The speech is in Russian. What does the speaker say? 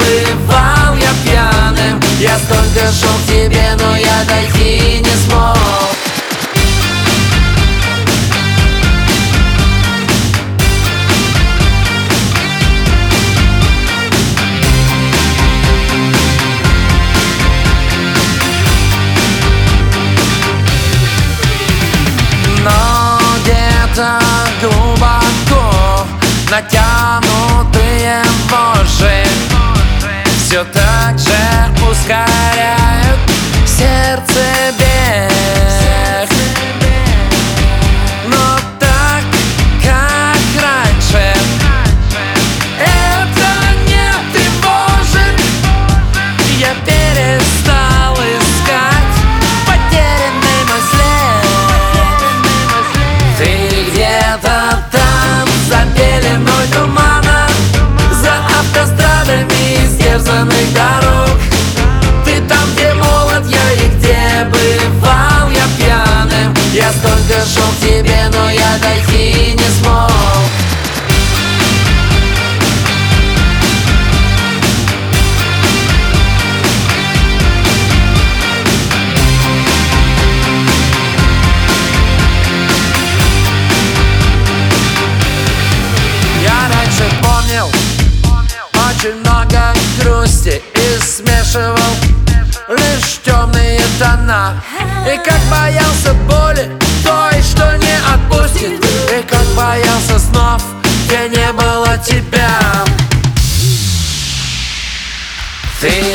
где бывал я пьяным Я столько Все так же ускоряют сердце бег истерзанных дорог. Ты там, где молод я и где бывал я пьяным. Я столько шел к тебе, но я дойти не смешивал лишь темные тона. И как боялся боли той, что не отпустит. И как боялся снов, где не было тебя. Ты